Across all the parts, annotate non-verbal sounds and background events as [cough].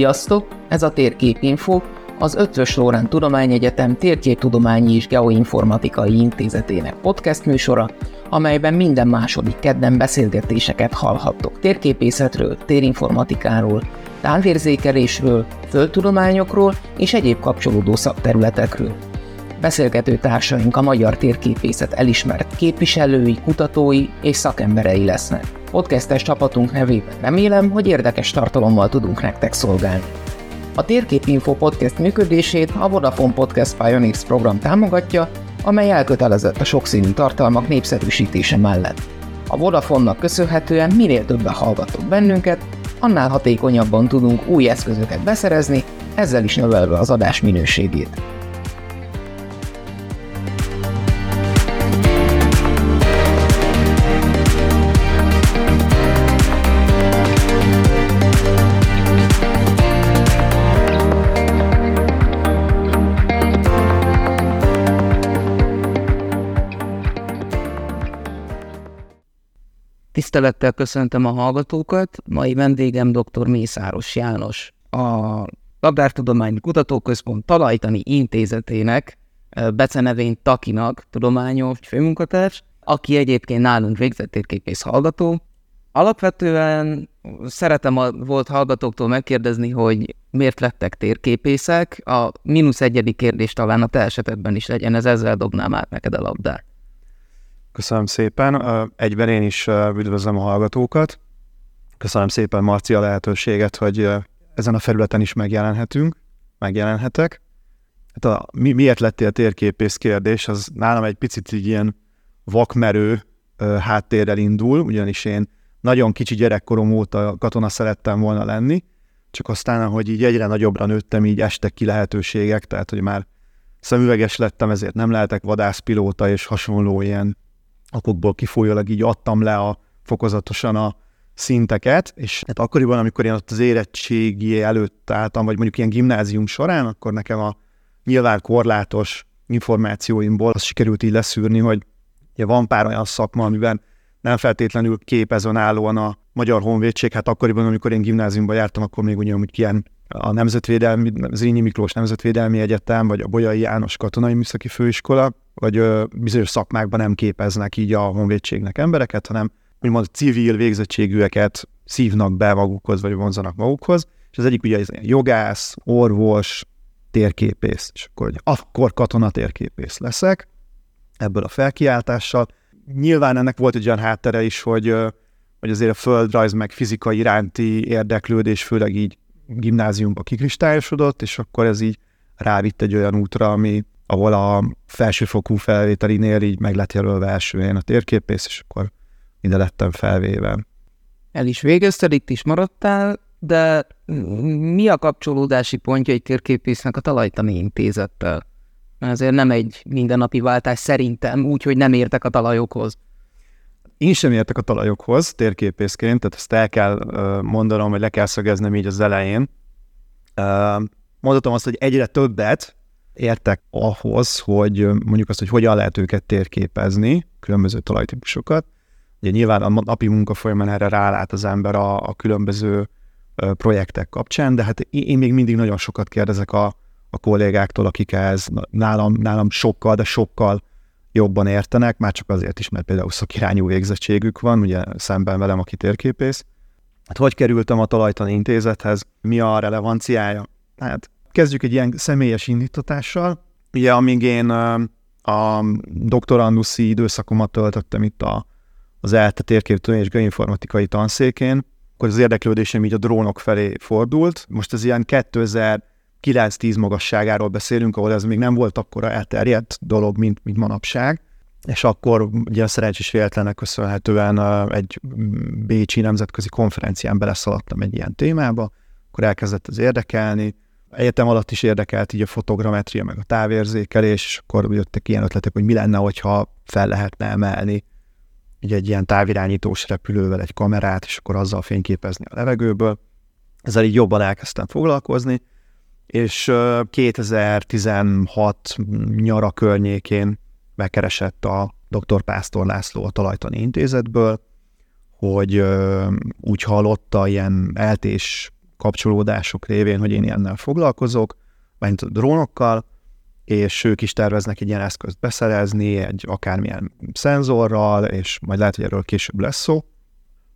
Sziasztok! Ez a Térképinfo, az Ötvös Lórán Tudományegyetem Térképtudományi és Geoinformatikai Intézetének podcast műsora, amelyben minden második kedden beszélgetéseket hallhattok térképészetről, térinformatikáról, távérzékelésről, földtudományokról és egyéb kapcsolódó szakterületekről. Beszélgető társaink a magyar térképészet elismert képviselői, kutatói és szakemberei lesznek. Podcastes csapatunk nevében remélem, hogy érdekes tartalommal tudunk nektek szolgálni. A Térképinfo podcast működését a Vodafone Podcast Pioneers program támogatja, amely elkötelezett a sokszínű tartalmak népszerűsítése mellett. A Vodafone-nak köszönhetően minél többen hallgatok bennünket, annál hatékonyabban tudunk új eszközöket beszerezni, ezzel is növelve az adás minőségét. Tisztelettel köszöntöm a hallgatókat. Mai vendégem dr. Mészáros János, a Labdártudományi Kutatóközpont Talajtani Intézetének, becenevény Takinak tudományos főmunkatárs, aki egyébként nálunk végzett térképész hallgató. Alapvetően szeretem a volt hallgatóktól megkérdezni, hogy miért lettek térképészek. A mínusz egyedik kérdés talán a te esetedben is legyen, ez ezzel dobnám át neked a labdát. Köszönöm szépen. Egyben én is üdvözlöm a hallgatókat. Köszönöm szépen, Marci, a lehetőséget, hogy ezen a felületen is megjelenhetünk, megjelenhetek. Hát a, mi, miért lettél térképész kérdés, az nálam egy picit így ilyen vakmerő háttérrel indul, ugyanis én nagyon kicsi gyerekkorom óta katona szerettem volna lenni, csak aztán, ahogy így egyre nagyobbra nőttem, így estek ki lehetőségek, tehát hogy már szemüveges lettem, ezért nem lehetek vadászpilóta és hasonló ilyen okokból kifolyólag így adtam le a fokozatosan a szinteket, és hát akkoriban, amikor én ott az érettségi előtt álltam, vagy mondjuk ilyen gimnázium során, akkor nekem a nyilván korlátos információimból azt sikerült így leszűrni, hogy ugye van pár olyan szakma, amiben nem feltétlenül képezön állóan a Magyar Honvédség, hát akkoriban, amikor én gimnáziumban jártam, akkor még ugyanúgy ilyen a Nemzetvédelmi, Zrínyi Miklós Nemzetvédelmi Egyetem, vagy a Bolyai János Katonai Műszaki Főiskola, vagy ö, bizonyos szakmákban nem képeznek így a honvédségnek embereket, hanem úgymond civil végzettségűeket szívnak be magukhoz, vagy vonzanak magukhoz, és az egyik ugye ez jogász, orvos, térképész, és akkor, hogy akkor katona térképész leszek ebből a felkiáltással. Nyilván ennek volt egy olyan háttere is, hogy, hogy azért a földrajz meg fizika iránti érdeklődés, főleg így gimnáziumba kikristályosodott, és akkor ez így rávitt egy olyan útra, ami, ahol a felsőfokú felvételinél így meg lett jelölve elsőjén a térképész, és akkor ide lettem felvéve. El is végezted, itt is maradtál, de mi a kapcsolódási pontja egy térképésznek a talajtani intézettel? Ezért nem egy mindennapi váltás szerintem, úgy, hogy nem értek a talajokhoz. Én sem értek a talajokhoz térképészként, tehát ezt el kell mondanom, vagy le kell szögeznem így az elején. Mondhatom azt, hogy egyre többet értek ahhoz, hogy mondjuk azt, hogy hogyan lehet őket térképezni, különböző talajtípusokat. Ugye nyilván a napi munka folyamán erre rálát az ember a, a különböző projektek kapcsán, de hát én még mindig nagyon sokat kérdezek a, a kollégáktól, akik ez nálam, nálam sokkal, de sokkal jobban értenek, már csak azért is, mert például szakirányú végzettségük van, ugye szemben velem, aki térképész. Hát hogy kerültem a talajtani intézethez, mi a relevanciája? Hát kezdjük egy ilyen személyes indítatással. Ugye amíg én a doktoranduszi időszakomat töltöttem itt a, az ELTE térképtől és geoinformatikai tanszékén, akkor az érdeklődésem így a drónok felé fordult. Most ez ilyen 2000 9-10 magasságáról beszélünk, ahol ez még nem volt akkora elterjedt dolog, mint, mint manapság, és akkor ugye a szerencsés véletlenek köszönhetően egy Bécsi nemzetközi konferencián beleszaladtam egy ilyen témába, akkor elkezdett az érdekelni, egyetem alatt is érdekelt így a fotogrametria, meg a távérzékelés, és akkor jöttek ilyen ötletek, hogy mi lenne, hogyha fel lehetne emelni így egy ilyen távirányítós repülővel egy kamerát, és akkor azzal fényképezni a levegőből. Ezzel így jobban elkezdtem foglalkozni, és 2016 nyara környékén megkeresett a dr. Pásztor László a Talajtani Intézetből, hogy úgy hallotta ilyen eltés kapcsolódások révén, hogy én ilyennel foglalkozok, mint a drónokkal, és ők is terveznek egy ilyen eszközt beszerezni, egy akármilyen szenzorral, és majd lehet, hogy erről később lesz szó,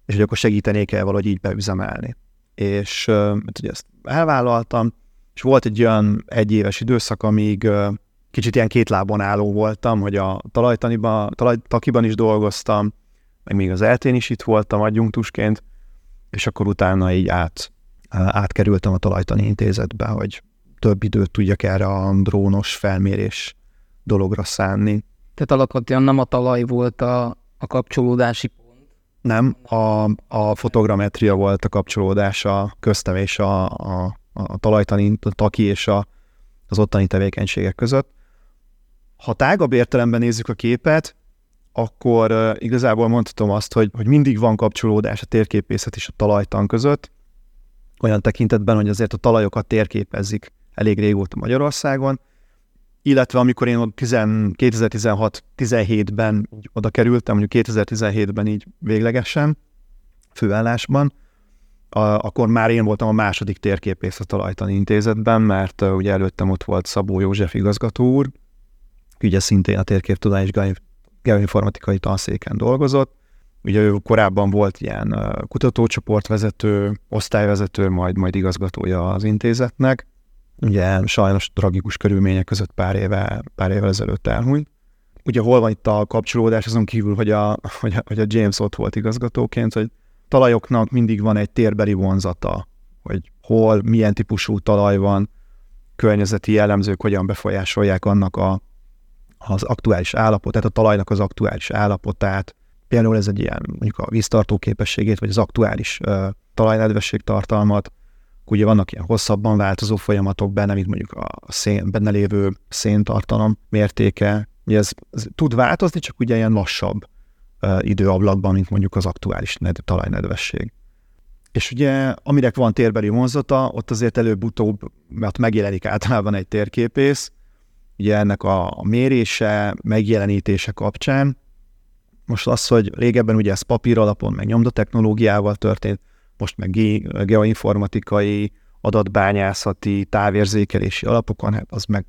és hogy akkor segítenék el valahogy így beüzemelni. És ugye ezt elvállaltam, és volt egy olyan egyéves időszak, amíg kicsit ilyen két lábon álló voltam, hogy a talajtaniban, talajtakiban is dolgoztam, meg még az eltén is itt voltam adjunktusként, és akkor utána így át, átkerültem a talajtani intézetbe, hogy több időt tudjak erre a drónos felmérés dologra szánni. Tehát alapvetően nem a talaj volt a, a kapcsolódási pont? Nem, a, a fotogrametria volt a kapcsolódása köztem és a, a, a talajtani, a taki és a, az ottani tevékenységek között. Ha tágabb értelemben nézzük a képet, akkor igazából mondhatom azt, hogy, hogy mindig van kapcsolódás a térképészet és a talajtan között, olyan tekintetben, hogy azért a talajokat térképezik elég régóta Magyarországon, illetve amikor én 2016-17-ben oda kerültem, mondjuk 2017-ben így véglegesen, főállásban, a, akkor már én voltam a második térképész a Talajtani Intézetben, mert uh, ugye előttem ott volt Szabó József igazgató úr, ugye szintén a térképtudományos geoinformatikai tanszéken dolgozott. Ugye ő korábban volt ilyen kutatócsoportvezető, osztályvezető, majd, majd igazgatója az intézetnek. Ugye sajnos tragikus körülmények között pár, éve, pár évvel ezelőtt elhunyt. Ugye hol van itt a kapcsolódás, azon kívül, hogy a, hogy a, hogy a James ott volt igazgatóként, hogy talajoknak mindig van egy térbeli vonzata, hogy hol, milyen típusú talaj van, környezeti jellemzők hogyan befolyásolják annak a az aktuális állapot, tehát a talajnak az aktuális állapotát, például ez egy ilyen mondjuk a víztartó képességét, vagy az aktuális uh, talajnedvesség tartalmat, ugye vannak ilyen hosszabban változó folyamatok benne, mint mondjuk a szén, benne lévő széntartalom mértéke, ugye ez, ez tud változni, csak ugye ilyen lassabb időablakban, mint mondjuk az aktuális ned, talajnedvesség. És ugye, amire van térbeli vonzata, ott azért előbb-utóbb, mert megjelenik általában egy térképész, ugye ennek a, mérése, megjelenítése kapcsán. Most az, hogy régebben ugye ez papír alapon, meg nyomdatechnológiával történt, most meg ge- geoinformatikai, adatbányászati, távérzékelési alapokon, hát az meg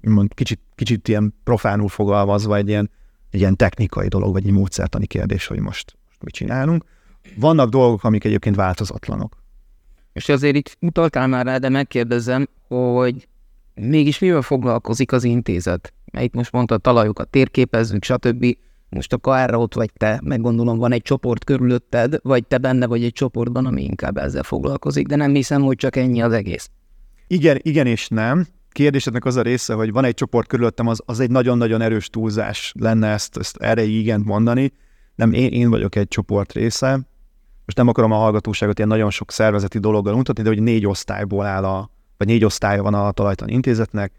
mond, kicsit, kicsit ilyen profánul fogalmazva egy ilyen, egy ilyen technikai dolog, vagy egy módszertani kérdés, hogy most, most mit csinálunk. Vannak dolgok, amik egyébként változatlanok. És azért itt utaltál már rá, de megkérdezem, hogy mégis mivel foglalkozik az intézet? Mert itt most mondta, talajokat térképezzük, stb. Most akkor erre ott vagy te, meg gondolom van egy csoport körülötted, vagy te benne vagy egy csoportban, ami inkább ezzel foglalkozik, de nem hiszem, hogy csak ennyi az egész. Igen, igen és nem. Kérdésednek az a része, hogy van egy csoport körülöttem, az, az egy nagyon-nagyon erős túlzás lenne ezt, ezt erre igent mondani. Nem, én, én vagyok egy csoport része. Most nem akarom a hallgatóságot ilyen nagyon sok szervezeti dologgal mutatni, de hogy négy osztályból áll a, vagy négy osztálya van a talajtan intézetnek.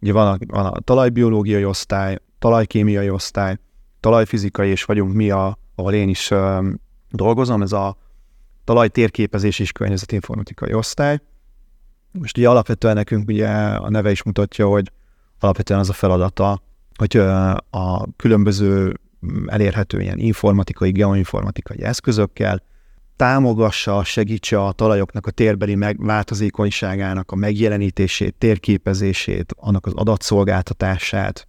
Ugye van a, van a talajbiológiai osztály, talajkémiai osztály, talajfizikai, és vagyunk mi, a, ahol én is um, dolgozom, ez a talajtérképezés és környezetinformatikai osztály. Most ugye alapvetően nekünk ugye a neve is mutatja, hogy alapvetően az a feladata, hogy a különböző elérhető ilyen informatikai, geoinformatikai eszközökkel támogassa, segítse a talajoknak a térbeli változékonyságának a megjelenítését, térképezését, annak az adatszolgáltatását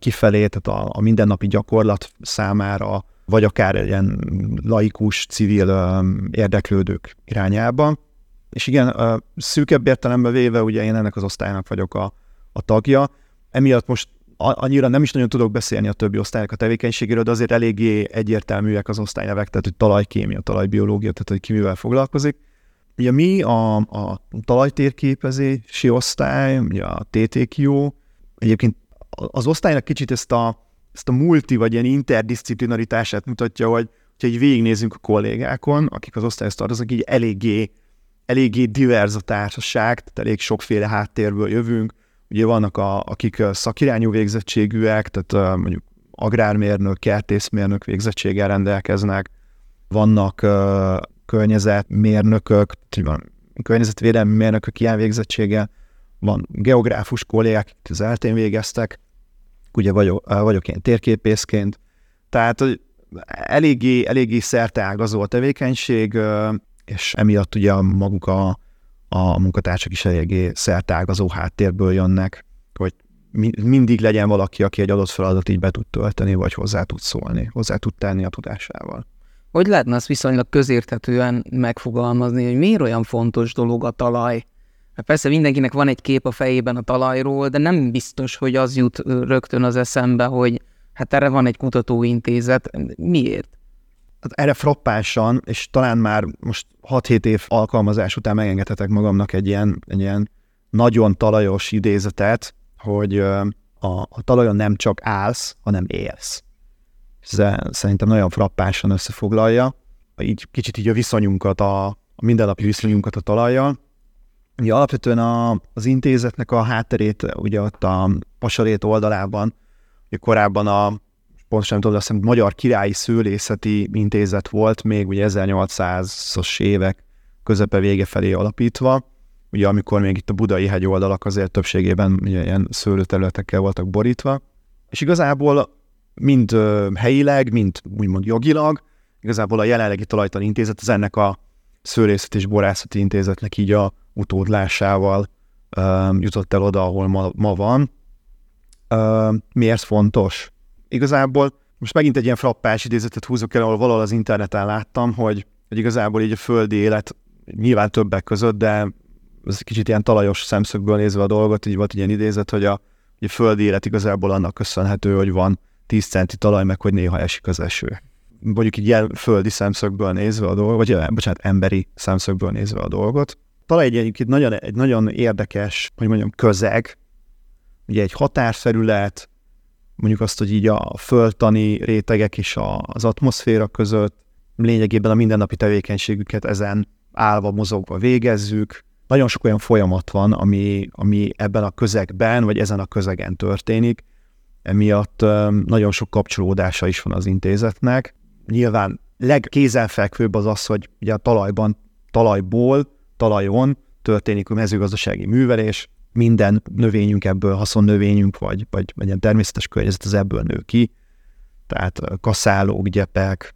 kifelé, tehát a, a mindennapi gyakorlat számára, vagy akár ilyen laikus, civil érdeklődők irányába. És igen, szűkebb értelemben véve, ugye én ennek az osztálynak vagyok a, a tagja, emiatt most annyira nem is nagyon tudok beszélni a többi osztályok a tevékenységéről, de azért eléggé egyértelműek az osztálynevek, tehát hogy talajkémia, talajbiológia, tehát hogy ki mivel foglalkozik. Ugye mi a, a talajtérképezési osztály, ugye a TTQ, egyébként az osztálynak kicsit ezt a, ezt a multi vagy ilyen interdisziplinaritását mutatja, hogy ha így végignézünk a kollégákon, akik az osztályhoz tartoznak, így eléggé, eléggé divers a társaság, tehát elég sokféle háttérből jövünk, Ugye vannak, a, akik szakirányú végzettségűek, tehát mondjuk agrármérnök, kertészmérnök végzettséggel rendelkeznek, vannak uh, környezetmérnökök, környezetvédelmi mérnökök ilyen végzettséggel, van geográfus kollégák, akik az eltén végeztek, ugye vagyok, vagyok én térképészként, tehát eléggé, eléggé szerteágazó a tevékenység, és emiatt ugye maguk a a munkatársak is eléggé szertágazó háttérből jönnek, hogy mindig legyen valaki, aki egy adott feladat így be tud tölteni, vagy hozzá tud szólni, hozzá tud tenni a tudásával. Hogy lehetne azt viszonylag közérthetően megfogalmazni, hogy miért olyan fontos dolog a talaj? Mert persze mindenkinek van egy kép a fejében a talajról, de nem biztos, hogy az jut rögtön az eszembe, hogy hát erre van egy kutatóintézet. Miért? Hát erre frappásan, és talán már most 6-7 év alkalmazás után megengedhetek magamnak egy ilyen, egy ilyen nagyon talajos idézetet, hogy a, a talajon nem csak állsz, hanem élsz. Ez szerintem nagyon frappásan összefoglalja, így kicsit így a viszonyunkat, a, a mindennapi viszonyunkat a talajjal. Ugye alapvetően a, az intézetnek a hátterét, ugye ott a Pasarét oldalában, ugye korábban a pontosan nem tudom, azt hiszem Magyar Királyi Szőlészeti Intézet volt, még ugye 1800-as évek közepe vége felé alapítva, ugye amikor még itt a budai hegy azért többségében ugye ilyen szőlőterületekkel voltak borítva, és igazából mind helyileg, mind úgymond jogilag, igazából a jelenlegi talajtan intézet az ennek a szőlészet és borászati intézetnek így a utódlásával jutott el oda, ahol ma, ma van. Miért fontos? Igazából most megint egy ilyen frappás idézetet húzok el, ahol valahol az interneten láttam, hogy, hogy igazából így a földi élet nyilván többek között, de ez kicsit ilyen talajos szemszögből nézve a dolgot, így volt ilyen idézet, hogy a, hogy a földi élet igazából annak köszönhető, hogy van 10 centi talaj, meg hogy néha esik az eső. Mondjuk így ilyen földi szemszögből nézve a dolgot, vagy bocsánat, emberi szemszögből nézve a dolgot. Talaj egy, egy, nagyon, egy nagyon érdekes, hogy mondjam, közeg, ugye egy határfelület, mondjuk azt, hogy így a földtani rétegek és a, az atmoszféra között lényegében a mindennapi tevékenységüket ezen állva, mozogva végezzük. Nagyon sok olyan folyamat van, ami, ami ebben a közegben, vagy ezen a közegen történik, emiatt nagyon sok kapcsolódása is van az intézetnek. Nyilván legkézenfekvőbb az az, hogy ugye a talajban, talajból, talajon történik a mezőgazdasági művelés, minden növényünk ebből, haszonnövényünk, vagy, vagy, ilyen természetes környezet az ebből nő ki. Tehát kaszálók, gyepek,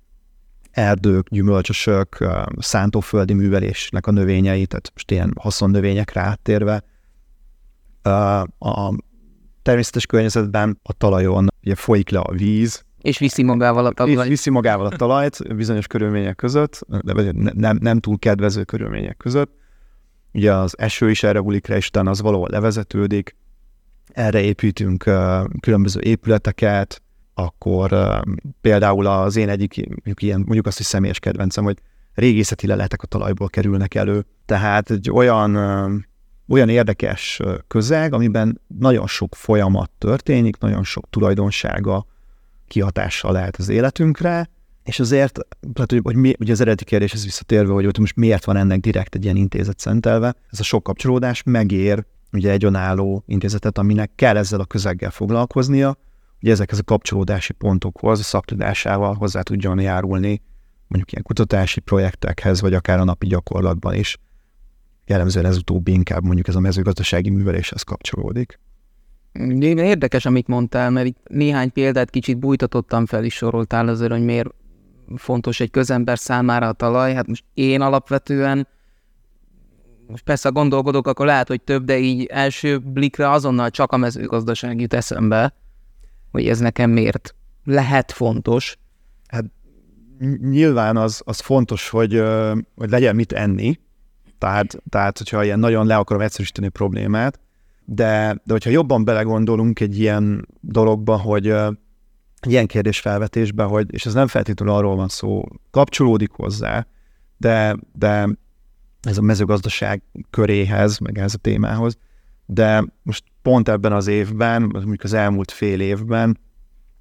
erdők, gyümölcsösök, szántóföldi művelésnek a növényei, tehát most ilyen haszonnövényekre áttérve. A természetes környezetben a talajon ugye folyik le a víz, és viszi magával a talajt. És viszi magával a talajt bizonyos körülmények között, de nem, nem túl kedvező körülmények között. Ugye az eső is erre bulik rá, és utána az valahol levezetődik. Erre építünk különböző épületeket, akkor például az én egyik, mondjuk, ilyen, mondjuk azt, hogy személyes kedvencem, hogy régészeti leletek a talajból kerülnek elő. Tehát egy olyan olyan érdekes közeg, amiben nagyon sok folyamat történik, nagyon sok tulajdonsága kihatással lehet az életünkre, és azért, tehát, hogy, hogy mi, ugye az eredeti kérdéshez visszatérve, hogy ott most miért van ennek direkt egy ilyen intézet szentelve, ez a sok kapcsolódás megér ugye egy önálló intézetet, aminek kell ezzel a közeggel foglalkoznia, hogy ezekhez a kapcsolódási pontokhoz, a szaktudásával hozzá tudjon járulni mondjuk ilyen kutatási projektekhez, vagy akár a napi gyakorlatban is jellemzően ez utóbbi inkább mondjuk ez a mezőgazdasági műveléshez kapcsolódik. Érdekes, amit mondtál, mert itt néhány példát kicsit bújtatottam fel is soroltál azért, hogy miért fontos egy közember számára a talaj. Hát most én alapvetően, most persze gondolkodok, akkor lehet, hogy több, de így első blikre azonnal csak a mezőgazdaság jut eszembe, hogy ez nekem miért lehet fontos. Hát nyilván az, az fontos, hogy, hogy legyen mit enni, tehát, tehát, hogyha ilyen nagyon le akarom egyszerűsíteni problémát, de, de hogyha jobban belegondolunk egy ilyen dologba, hogy uh, ilyen kérdésfelvetésbe, hogy, és ez nem feltétlenül arról van szó, kapcsolódik hozzá, de, de ez a mezőgazdaság köréhez, meg ez a témához, de most pont ebben az évben, mondjuk az elmúlt fél évben,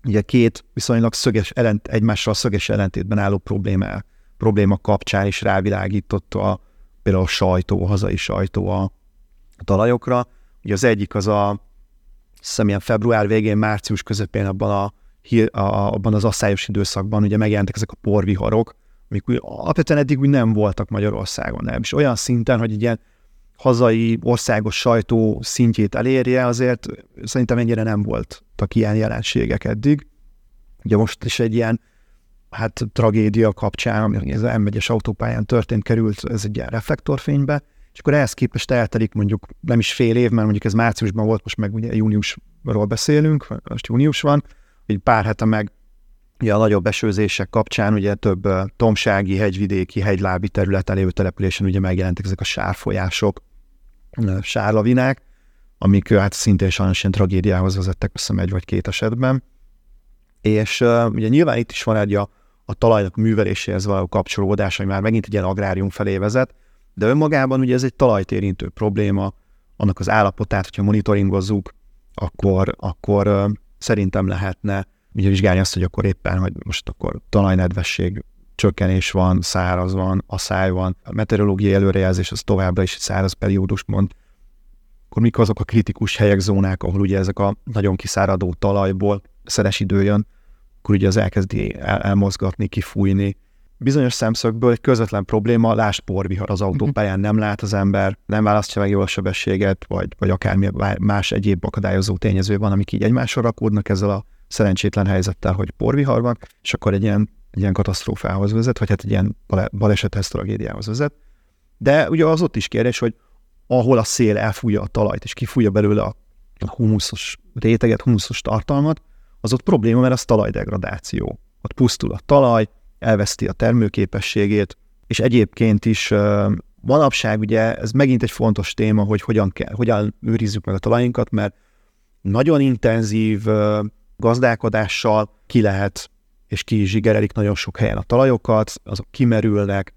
ugye két viszonylag szöges, ellent, egymással szöges ellentétben álló probléma, probléma kapcsán is rávilágított a, például a sajtó, a hazai sajtó a, talajokra. Ugye az egyik az a hiszem február végén, március közepén abban, a, a, abban az asszályos időszakban ugye megjelentek ezek a porviharok, amik úgy, alapvetően eddig úgy nem voltak Magyarországon, nem. És olyan szinten, hogy ilyen hazai országos sajtó szintjét elérje, azért szerintem ennyire nem voltak ilyen jelenségek eddig. Ugye most is egy ilyen hát tragédia kapcsán, ami az m autópályán történt, került ez egy ilyen reflektorfénybe, és akkor ehhez képest eltelik mondjuk nem is fél év, mert mondjuk ez márciusban volt, most meg ugye júniusról beszélünk, most június van, hogy pár hete meg ugye a nagyobb esőzések kapcsán ugye több uh, tomsági, hegyvidéki, hegylábi területen lévő településen ugye megjelentek ezek a sárfolyások, uh, sárlavinák, amik uh, hát szintén sajnos ilyen tragédiához vezettek, össze egy vagy két esetben. És ugye nyilván itt is van egy a, a talajnak műveléséhez való kapcsolódás, ami már megint egy ilyen agrárium felé vezet, de önmagában ugye ez egy talajt érintő probléma, annak az állapotát, hogyha monitoringozzuk, akkor, akkor szerintem lehetne ugye vizsgálni azt, hogy akkor éppen, hogy most akkor talajnedvesség csökkenés van, száraz van, asszály van, a meteorológiai előrejelzés az továbbra is egy száraz periódus mond, akkor mik azok a kritikus helyek, zónák, ahol ugye ezek a nagyon kiszáradó talajból szeres idő jön, akkor ugye az elkezdi el, elmozgatni, kifújni. Bizonyos szemszögből egy közvetlen probléma, lásd porvihar az autópályán, nem lát az ember, nem választja meg jól a sebességet, vagy, vagy akármi más egyéb akadályozó tényező van, amik így egymásra rakódnak ezzel a szerencsétlen helyzettel, hogy porvihar van, és akkor egy ilyen, egy ilyen katasztrófához vezet, vagy hát egy ilyen balesethez, tragédiához vezet. De ugye az ott is kérdés, hogy ahol a szél elfújja a talajt, és kifújja belőle a humuszos réteget, humuszos tartalmat, az ott probléma, mert az talajdegradáció. Ott pusztul a talaj, elveszti a termőképességét, és egyébként is manapság ugye ez megint egy fontos téma, hogy hogyan, kell, hogyan őrizzük meg a talajunkat, mert nagyon intenzív gazdálkodással ki lehet, és ki zsigerelik nagyon sok helyen a talajokat, azok kimerülnek,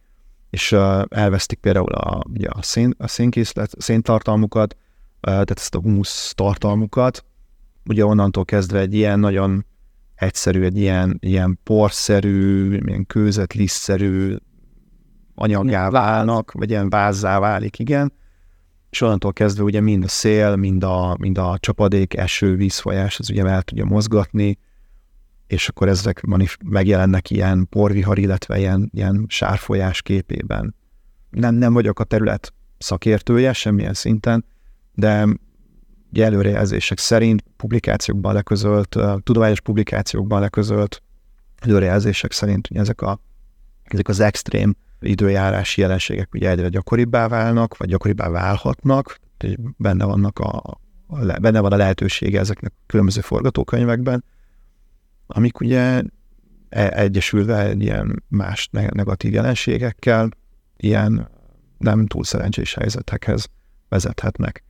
és elvesztik például a, ugye a, szén, a szénkészlet, széntartalmukat, tehát ezt a humusz tartalmukat. Ugye onnantól kezdve egy ilyen nagyon egyszerű, egy ilyen, ilyen porszerű, ilyen kőzetlisztszerű anyagá válnak, vagy ilyen vázzá válik, igen és onnantól kezdve ugye mind a szél, mind a, mind a csapadék, eső, vízfolyás, az ugye el tudja mozgatni, és akkor ezek megjelennek ilyen porvihar, illetve ilyen, ilyen sárfolyás képében. Nem, nem vagyok a terület szakértője semmilyen szinten, de előrejelzések szerint publikációkban leközölt, tudományos publikációkban leközölt előrejelzések szerint ugye ezek, a, ezek az extrém időjárási jelenségek ugye egyre gyakoribbá válnak, vagy gyakoribbá válhatnak, benne, vannak a, benne van a lehetősége ezeknek a különböző forgatókönyvekben, amik ugye e, egyesülve ilyen más negatív jelenségekkel, ilyen nem túl szerencsés helyzetekhez vezethetnek.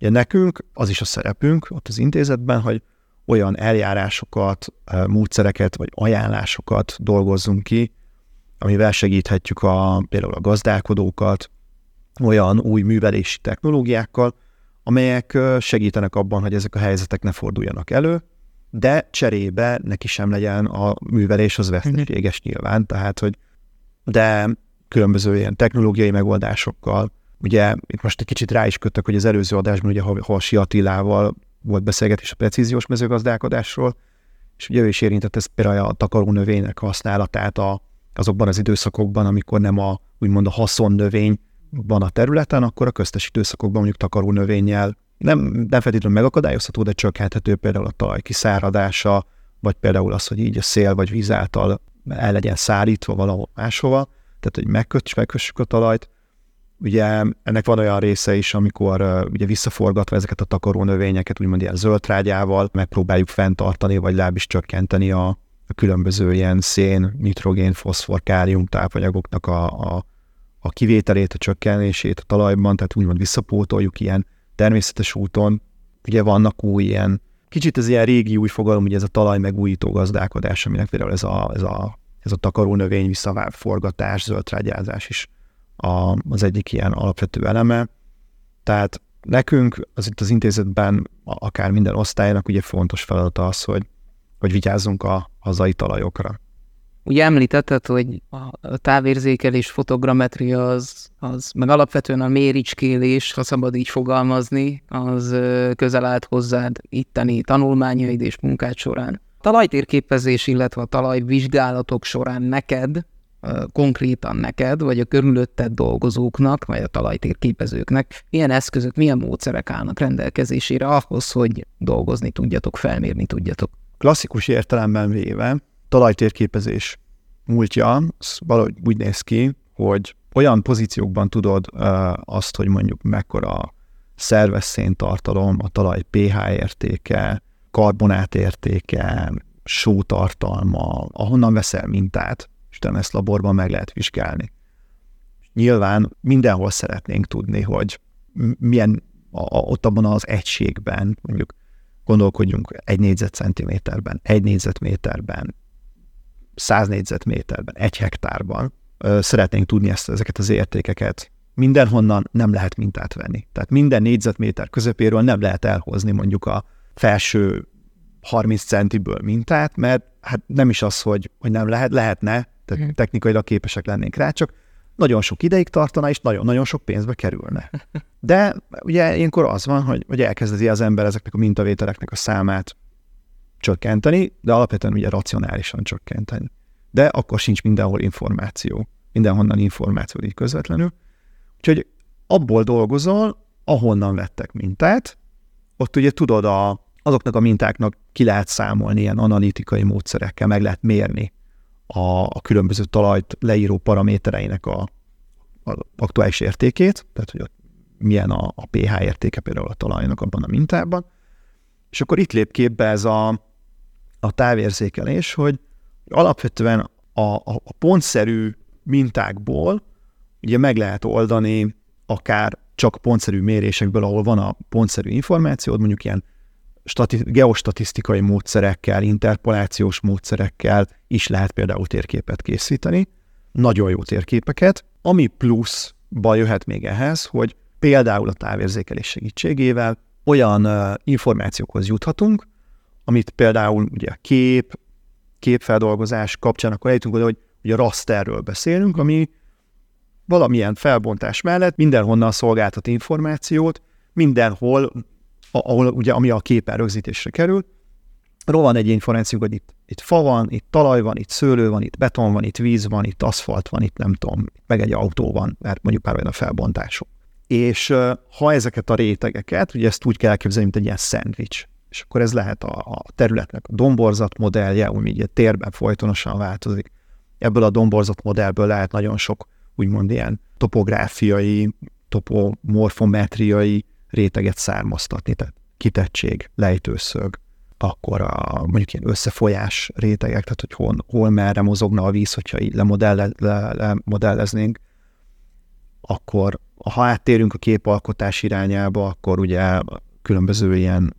Ugye nekünk az is a szerepünk ott az intézetben, hogy olyan eljárásokat, módszereket vagy ajánlásokat dolgozzunk ki, amivel segíthetjük a, például a gazdálkodókat olyan új művelési technológiákkal, amelyek segítenek abban, hogy ezek a helyzetek ne forduljanak elő, de cserébe neki sem legyen a művelés az veszteséges nyilván, tehát hogy de különböző ilyen technológiai megoldásokkal, ugye itt most egy kicsit rá is kötök, hogy az előző adásban ugye Halsi Attilával volt beszélgetés a precíziós mezőgazdálkodásról, és ugye ő is érintett ez például a takaró növények használatát a azokban az időszakokban, amikor nem a úgymond a haszon növény van a területen, akkor a köztes időszakokban mondjuk takaró növényel nem, nem feltétlenül megakadályozható, de csökkenthető például a talaj kiszáradása, vagy például az, hogy így a szél vagy víz által el legyen szárítva valahol máshova, tehát hogy megköts, megkössük a talajt. Ugye ennek van olyan része is, amikor uh, ugye visszaforgatva ezeket a takaró növényeket, úgymond ilyen zöldtrágyával megpróbáljuk fenntartani, vagy legalábbis csökkenteni a, a különböző ilyen szén, nitrogén, foszfor, kálium tápanyagoknak a, a, a kivételét, a csökkenését a talajban, tehát úgymond visszapótoljuk ilyen természetes úton. Ugye vannak új ilyen, kicsit ez ilyen régi új fogalom, ugye ez a talaj megújító gazdálkodás, aminek például ez a, ez a, ez a takaró növény visszaforgatás, zöldtrágyázás is a, az egyik ilyen alapvető eleme. Tehát nekünk az itt az intézetben, akár minden osztálynak ugye fontos feladata az, hogy hogy vigyázzunk a hazai talajokra. Ugye említetted, hogy a távérzékelés, fotogrammetria az, az, meg alapvetően a méricskélés, ha szabad így fogalmazni, az közel állt hozzád itteni tanulmányaid és munkád során. Talajtérképezés, illetve a talajvizsgálatok során neked, konkrétan neked, vagy a körülötted dolgozóknak, vagy a talajtérképezőknek milyen eszközök, milyen módszerek állnak rendelkezésére ahhoz, hogy dolgozni tudjatok, felmérni tudjatok? klasszikus értelemben véve talajtérképezés múltja az valahogy úgy néz ki, hogy olyan pozíciókban tudod azt, hogy mondjuk mekkora szerves széntartalom, a talaj pH értéke, karbonát értéke, sótartalma, ahonnan veszel mintát, és te ezt laborban meg lehet vizsgálni. Nyilván mindenhol szeretnénk tudni, hogy milyen a, a, ott abban az egységben, mondjuk gondolkodjunk egy négyzetcentiméterben, egy négyzetméterben, száz négyzetméterben, egy hektárban, szeretnénk tudni ezt, ezeket az értékeket. Mindenhonnan nem lehet mintát venni. Tehát minden négyzetméter közepéről nem lehet elhozni mondjuk a felső 30 centiből mintát, mert hát nem is az, hogy, hogy nem lehet, lehetne, tehát mhm. technikailag képesek lennénk rá, csak nagyon sok ideig tartana, és nagyon-nagyon sok pénzbe kerülne. De ugye ilyenkor az van, hogy, hogy elkezdezi az ember ezeknek a mintavételeknek a számát csökkenteni, de alapvetően ugye racionálisan csökkenteni. De akkor sincs mindenhol információ. Mindenhonnan információ így közvetlenül. Úgyhogy abból dolgozol, ahonnan vettek mintát, ott ugye tudod a, azoknak a mintáknak ki lehet számolni ilyen analitikai módszerekkel, meg lehet mérni a, a különböző talajt leíró paramétereinek a, a aktuális értékét, tehát hogy ott milyen a, a pH értéke például a talajnak abban a mintában, és akkor itt lép képbe ez a, a távérzékelés, hogy alapvetően a, a, a pontszerű mintákból ugye meg lehet oldani akár csak pontszerű mérésekből, ahol van a pontszerű információ, mondjuk ilyen stati- geostatisztikai módszerekkel, interpolációs módszerekkel is lehet például térképet készíteni, nagyon jó térképeket, ami pluszba jöhet még ehhez, hogy például a távérzékelés segítségével olyan információkhoz juthatunk, amit például ugye kép, képfeldolgozás kapcsán akkor eljutunk oda, hogy ugye a rasterről beszélünk, ami valamilyen felbontás mellett mindenhonnan szolgáltat információt, mindenhol ahol ugye, ami a képen rögzítésre kerül, arról van egy információ, hogy itt, itt fa van, itt talaj van, itt szőlő van, itt beton van, itt víz van, itt aszfalt van, itt nem tudom, meg egy autó van, mert mondjuk már olyan a felbontások. És ha ezeket a rétegeket, ugye ezt úgy kell elképzelni, mint egy ilyen szendvics, és akkor ez lehet a, a területnek a domborzat modellje, úgy így térben folytonosan változik. Ebből a domborzat modellből lehet nagyon sok úgymond ilyen topográfiai, topomorfometriai réteget származtatni, tehát kitettség, lejtőszög, akkor a, mondjuk ilyen összefolyás rétegek, tehát hogy hol, hol merre mozogna a víz, hogyha így lemodelle, le, lemodelleznénk, akkor ha áttérünk a képalkotás irányába, akkor ugye különböző ilyen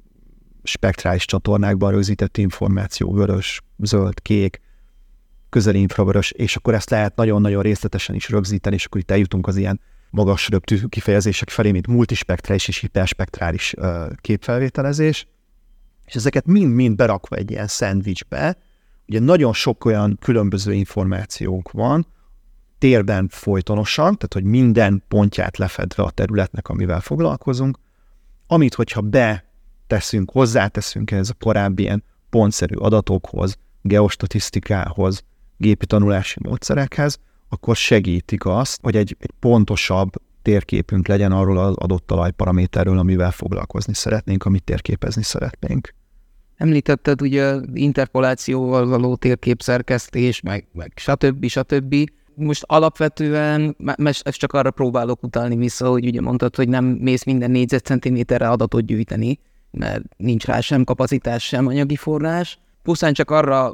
spektrális csatornákban rögzített információ, vörös, zöld, kék, közeli infravörös, és akkor ezt lehet nagyon-nagyon részletesen is rögzíteni, és akkor itt eljutunk az ilyen magas röptű kifejezések felé, mint multispektrális és hiperspektrális képfelvételezés, és ezeket mind-mind berakva egy ilyen szendvicsbe, ugye nagyon sok olyan különböző információnk van, térben folytonosan, tehát hogy minden pontját lefedve a területnek, amivel foglalkozunk, amit, hogyha beteszünk, hozzáteszünk ez a korábbi ilyen pontszerű adatokhoz, geostatisztikához, gépi tanulási módszerekhez, akkor segítik azt, hogy egy, egy pontosabb térképünk legyen arról az adott talajparaméterről, amivel foglalkozni szeretnénk, amit térképezni szeretnénk. Említetted ugye interpolációval való térképszerkesztés, meg, meg stb. stb. Most alapvetően, ezt csak arra próbálok utalni vissza, hogy ugye mondtad, hogy nem mész minden négyzetcentiméterre adatot gyűjteni, mert nincs rá sem kapacitás, sem anyagi forrás, pusztán csak arra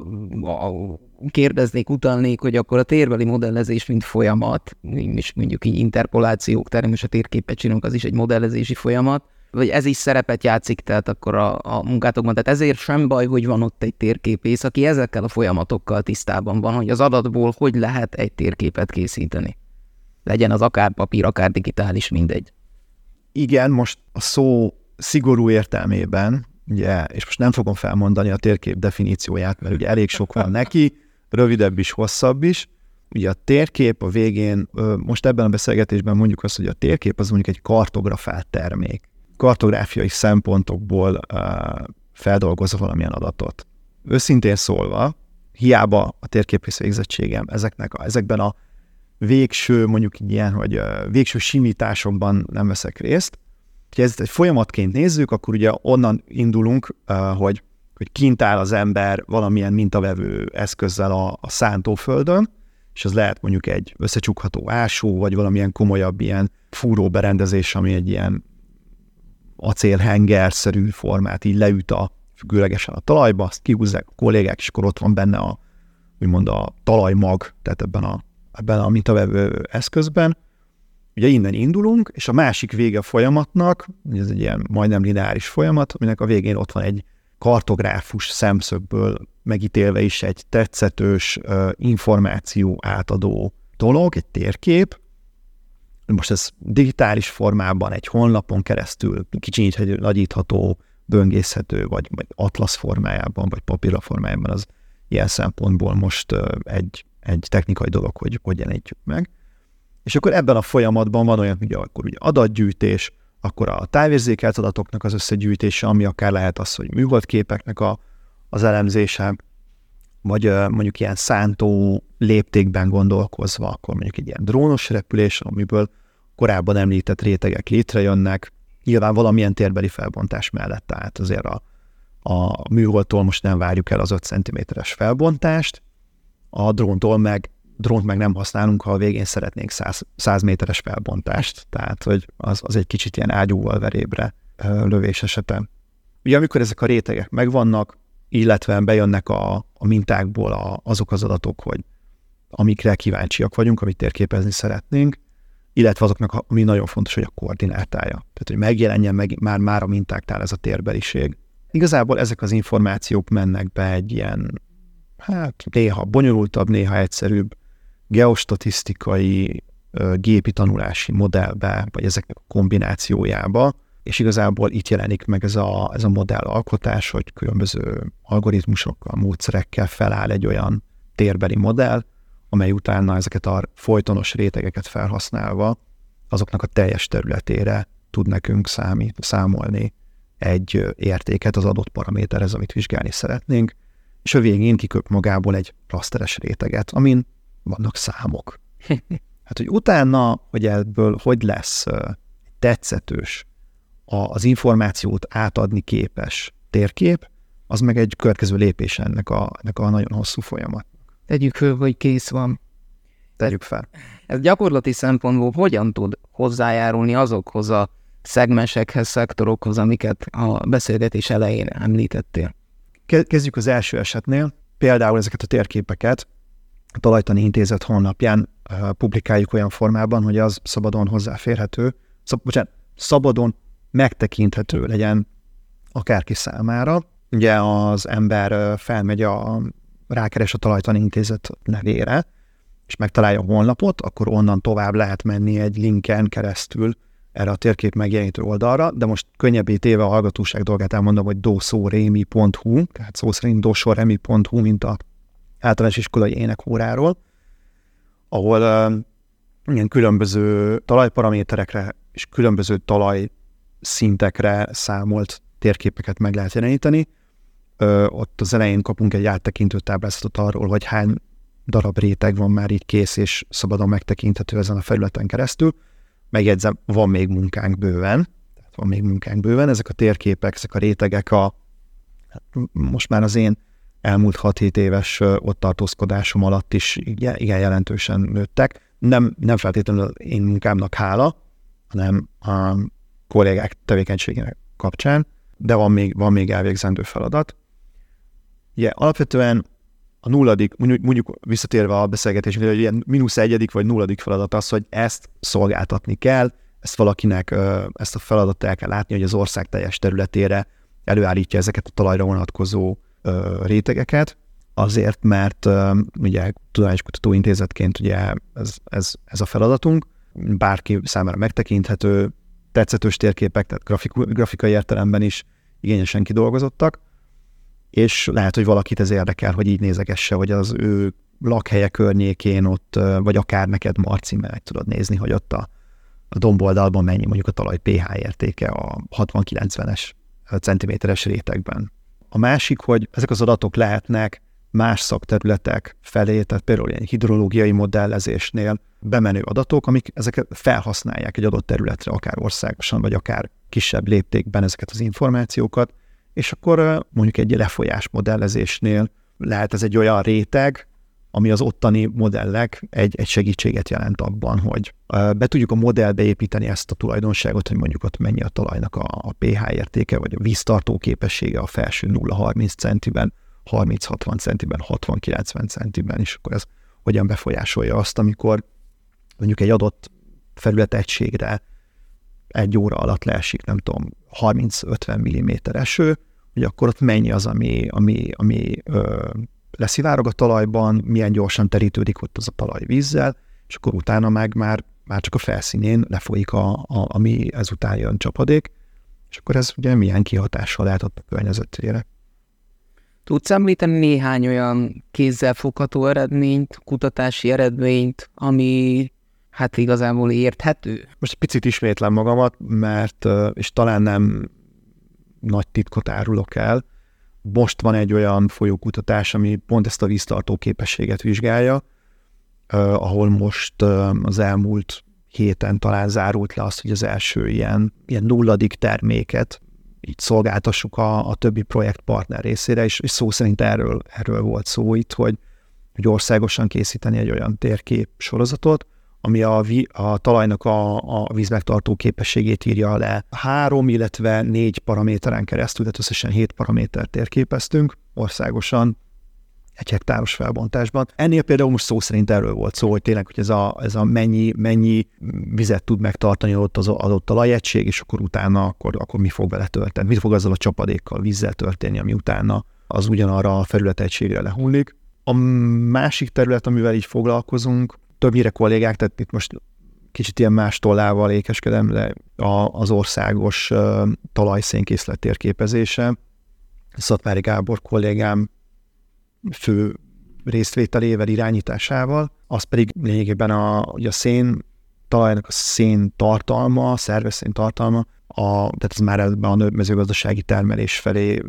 kérdeznék, utalnék, hogy akkor a térbeli modellezés, mint folyamat, és mondjuk így interpolációk terem, és a térképet csinálunk, az is egy modellezési folyamat, vagy ez is szerepet játszik, tehát akkor a, a munkátokban. Tehát ezért sem baj, hogy van ott egy térképész, aki ezekkel a folyamatokkal tisztában van, hogy az adatból hogy lehet egy térképet készíteni. Legyen az akár papír, akár digitális, mindegy. Igen, most a szó szigorú értelmében ugye, és most nem fogom felmondani a térkép definícióját, mert ugye elég sok van neki, rövidebb is, hosszabb is. Ugye a térkép a végén, most ebben a beszélgetésben mondjuk azt, hogy a térkép az mondjuk egy kartografált termék. Kartográfiai szempontokból feldolgozza valamilyen adatot. Őszintén szólva, hiába a térképész végzettségem ezeknek a, ezekben a végső, mondjuk ilyen, hogy végső simításokban nem veszek részt, ha ezt egy folyamatként nézzük, akkor ugye onnan indulunk, hogy, hogy kint áll az ember valamilyen mintavevő eszközzel a, a szántóföldön, és az lehet mondjuk egy összecsukható ásó, vagy valamilyen komolyabb ilyen fúró berendezés, ami egy ilyen acélhengerszerű formát így leüt a függőlegesen a talajba, azt kihúzzák a kollégák, és akkor ott van benne a, úgymond a talajmag, tehát ebben a, ebben a mintavevő eszközben. Ugye innen indulunk, és a másik vége a folyamatnak, ez egy ilyen majdnem lineáris folyamat, aminek a végén ott van egy kartográfus szemszögből megítélve is egy tetszetős információ átadó dolog, egy térkép. Most ez digitális formában, egy honlapon keresztül kicsinyíthető, nagyítható, böngészhető, vagy, vagy atlasz formájában, vagy papírra formájában, az ilyen szempontból most egy, egy technikai dolog, hogy hogy jelenítjük meg. És akkor ebben a folyamatban van olyan, hogy akkor ugye adatgyűjtés, akkor a távérzékelt adatoknak az összegyűjtése, ami akár lehet az, hogy műholdképeknek a, az elemzése, vagy mondjuk ilyen szántó léptékben gondolkozva, akkor mondjuk egy ilyen drónos repülés, amiből korábban említett rétegek létrejönnek, nyilván valamilyen térbeli felbontás mellett, tehát azért a, a műholdtól most nem várjuk el az 5 cm-es felbontást, a dróntól meg drónt meg nem használunk, ha a végén szeretnénk 100, 100 méteres felbontást, tehát hogy az, az egy kicsit ilyen ágyúval verébre lövés esetem. Ugye amikor ezek a rétegek megvannak, illetve bejönnek a, a mintákból a, azok az adatok, hogy amikre kíváncsiak vagyunk, amit térképezni szeretnénk, illetve azoknak, ami nagyon fontos, hogy a koordinátája. Tehát, hogy megjelenjen meg már, már a mintáknál ez a térbeliség. Igazából ezek az információk mennek be egy ilyen, hát néha bonyolultabb, néha egyszerűbb geostatisztikai gépi tanulási modellbe, vagy ezeknek a kombinációjába, és igazából itt jelenik meg ez a, ez a modell alkotás, hogy különböző algoritmusokkal, módszerekkel feláll egy olyan térbeli modell, amely utána ezeket a folytonos rétegeket felhasználva azoknak a teljes területére tud nekünk számít, számolni egy értéket az adott paraméterhez, amit vizsgálni szeretnénk, és a végén kiköp magából egy klaszteres réteget, amin vannak számok. [laughs] Hát, hogy utána, hogy ebből hogy lesz tetszetős, az információt átadni képes térkép, az meg egy következő lépés ennek a, ennek a nagyon hosszú folyamat. Tegyük föl, hogy kész van. Tegyük fel. Ez gyakorlati szempontból hogyan tud hozzájárulni azokhoz a szegmensekhez, szektorokhoz, amiket a beszélgetés elején említettél? Kezdjük az első esetnél. Például ezeket a térképeket a Talajtani Intézet honlapján publikáljuk olyan formában, hogy az szabadon hozzáférhető, szab, bocsánat, szabadon megtekinthető legyen akárki számára. Ugye az ember felmegy a rákeres a Talajtani Intézet nevére, és megtalálja a honlapot, akkor onnan tovább lehet menni egy linken keresztül erre a térkép megjelenítő oldalra, de most könnyebbé téve a hallgatóság dolgát elmondom, hogy doszórémi.hu, tehát szó szerint dosoremi.hu, mint a általános iskolai énekóráról, ahol uh, ilyen különböző talajparaméterekre és különböző talaj szintekre számolt térképeket meg lehet jeleníteni. Ö, ott az elején kapunk egy áttekintő táblázatot arról, hogy hány darab réteg van már így kész és szabadon megtekinthető ezen a felületen keresztül. Megjegyzem, van még munkánk bőven, tehát van még munkánk bőven. Ezek a térképek, ezek a rétegek a, hát most már az én elmúlt 6-7 éves ott tartózkodásom alatt is igen, jelentősen nőttek. Nem, nem feltétlenül én munkámnak hála, hanem a kollégák tevékenységének kapcsán, de van még, van még elvégzendő feladat. Ugye, alapvetően a nulladik, mondjuk visszatérve a beszélgetésre, hogy ilyen mínusz egyedik vagy nulladik feladat az, hogy ezt szolgáltatni kell, ezt valakinek ezt a feladatot el kell látni, hogy az ország teljes területére előállítja ezeket a talajra vonatkozó rétegeket, azért, mert ugye Tudományos Kutatóintézetként ugye ez, ez, ez a feladatunk, bárki számára megtekinthető, tetszetős térképek, tehát grafik, grafikai értelemben is igényesen kidolgozottak, és lehet, hogy valakit ez érdekel, hogy így nézegesse, hogy az ő lakhelye környékén ott, vagy akár neked Marci, meg tudod nézni, hogy ott a, a domboldalban mennyi mondjuk a talaj pH értéke a 60-90-es centiméteres rétegben. A másik, hogy ezek az adatok lehetnek más szakterületek felé, tehát például ilyen hidrológiai modellezésnél bemenő adatok, amik ezeket felhasználják egy adott területre, akár országosan, vagy akár kisebb léptékben ezeket az információkat, és akkor mondjuk egy lefolyás modellezésnél lehet ez egy olyan réteg, ami az ottani modellek egy, egy segítséget jelent abban, hogy be tudjuk a modellbe építeni ezt a tulajdonságot, hogy mondjuk ott mennyi a talajnak a, a pH értéke, vagy a víztartó képessége a felső 0-30 centiben, 30-60 centiben, 60-90 centiben, és akkor ez hogyan befolyásolja azt, amikor mondjuk egy adott felület egységre egy óra alatt leesik, nem tudom, 30-50 mm eső, hogy akkor ott mennyi az, ami, ami, ami ö, leszivárog a talajban, milyen gyorsan terítődik ott az a talaj vízzel, és akkor utána meg már, már csak a felszínén lefolyik, a, a, ami ezután jön csapadék, és akkor ez ugye milyen kihatással lehet ott a környezetére. Tudsz említeni néhány olyan kézzelfogható eredményt, kutatási eredményt, ami hát igazából érthető? Most egy picit ismétlem magamat, mert, és talán nem nagy titkot árulok el, most van egy olyan folyókutatás, ami pont ezt a víztartó képességet vizsgálja, ahol most az elmúlt héten talán zárult le azt, hogy az első ilyen, ilyen nulladik terméket így szolgáltassuk a, a többi projektpartner részére, és, és szó szerint erről, erről volt szó itt, hogy, hogy országosan készíteni egy olyan térkép sorozatot, ami a, vi, a talajnak a, a vízmegtartó képességét írja le. Három, illetve négy paraméteren keresztül, tehát összesen hét paramétert térképeztünk országosan, egy hektáros felbontásban. Ennél például most szó szerint erről volt szó, hogy tényleg, hogy ez a, ez a mennyi, mennyi vizet tud megtartani ott az adott talajegység, és akkor utána akkor, akkor mi fog vele történni, mit fog azzal a csapadékkal, vízzel történni, ami utána az ugyanarra a felületegységre lehullik. A másik terület, amivel így foglalkozunk, többnyire kollégák, tehát itt most kicsit ilyen más tollával ékeskedem, de a, az országos uh, talajszénkészlet térképezése. Szatmári Gábor kollégám fő résztvételével, irányításával, az pedig lényegében a, a szén talajnak a szén tartalma, a szerves szén tartalma, a, tehát ez már ebben a mezőgazdasági termelés felé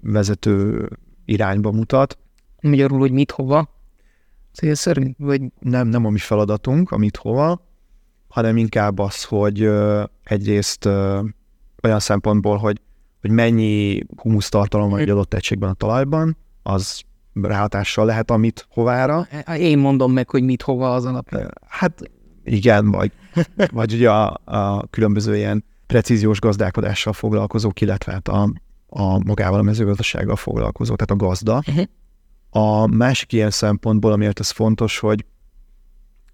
vezető irányba mutat. Magyarul, hogy mit hova? Célszerű? Vagy nem, nem a mi feladatunk, amit hova, hanem inkább az, hogy egyrészt olyan szempontból, hogy, hogy mennyi humusztartalom van egy adott egységben a talajban, az ráhatással lehet, amit hovára. Én mondom meg, hogy mit hova az alap. Hát igen, vagy, [laughs] vagy ugye a, a különböző ilyen precíziós gazdálkodással foglalkozók, illetve hát a, a magával a mezőgazdasággal foglalkozó, tehát a gazda, uh-huh. A másik ilyen szempontból, amiért ez fontos, hogy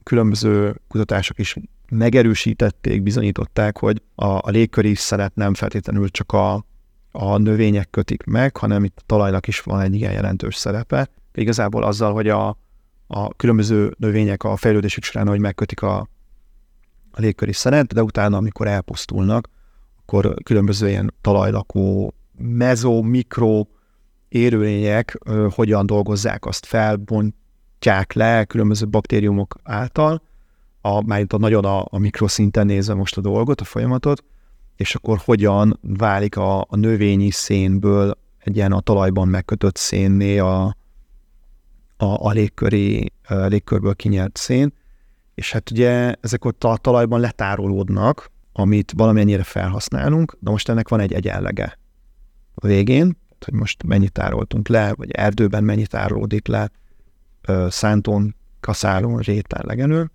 különböző kutatások is megerősítették, bizonyították, hogy a, a légköri szeret nem feltétlenül csak a, a növények kötik meg, hanem itt a talajnak is van egy igen jelentős szerepe. Igazából azzal, hogy a, a különböző növények a fejlődésük során, hogy megkötik a, a légköri szeret, de utána, amikor elpusztulnak, akkor különböző ilyen talajlakó mezo, mikro élőlények hogyan dolgozzák azt fel, bontják le különböző baktériumok által, a, már a nagyon a, a mikroszinten nézve most a dolgot, a folyamatot, és akkor hogyan válik a, a növényi szénből egy ilyen a talajban megkötött szénné a, a, a légköri, a légkörből kinyert szén, és hát ugye ezek ott a talajban letárolódnak, amit valamennyire felhasználunk, de most ennek van egy egyenlege. A végén, hogy most mennyit tároltunk le, vagy erdőben mennyit tárolódik le, szántón, kaszálon, réten, legenő,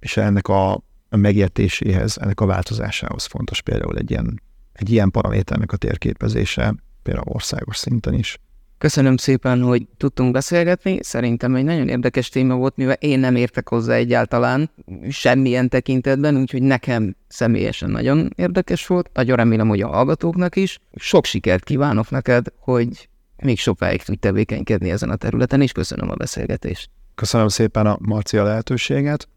és ennek a megértéséhez, ennek a változásához fontos például egy ilyen, egy ilyen paraméternek a térképezése, például országos szinten is. Köszönöm szépen, hogy tudtunk beszélgetni. Szerintem egy nagyon érdekes téma volt, mivel én nem értek hozzá egyáltalán semmilyen tekintetben, úgyhogy nekem személyesen nagyon érdekes volt. Nagyon remélem, hogy a hallgatóknak is. Sok sikert kívánok neked, hogy még sokáig tudj tevékenykedni ezen a területen, és köszönöm a beszélgetést. Köszönöm szépen a Marcia lehetőséget,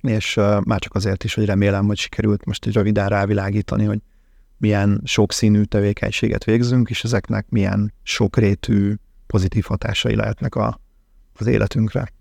és már csak azért is, hogy remélem, hogy sikerült most egy röviden rávilágítani, hogy milyen sokszínű tevékenységet végzünk, és ezeknek milyen sokrétű pozitív hatásai lehetnek a, az életünkre.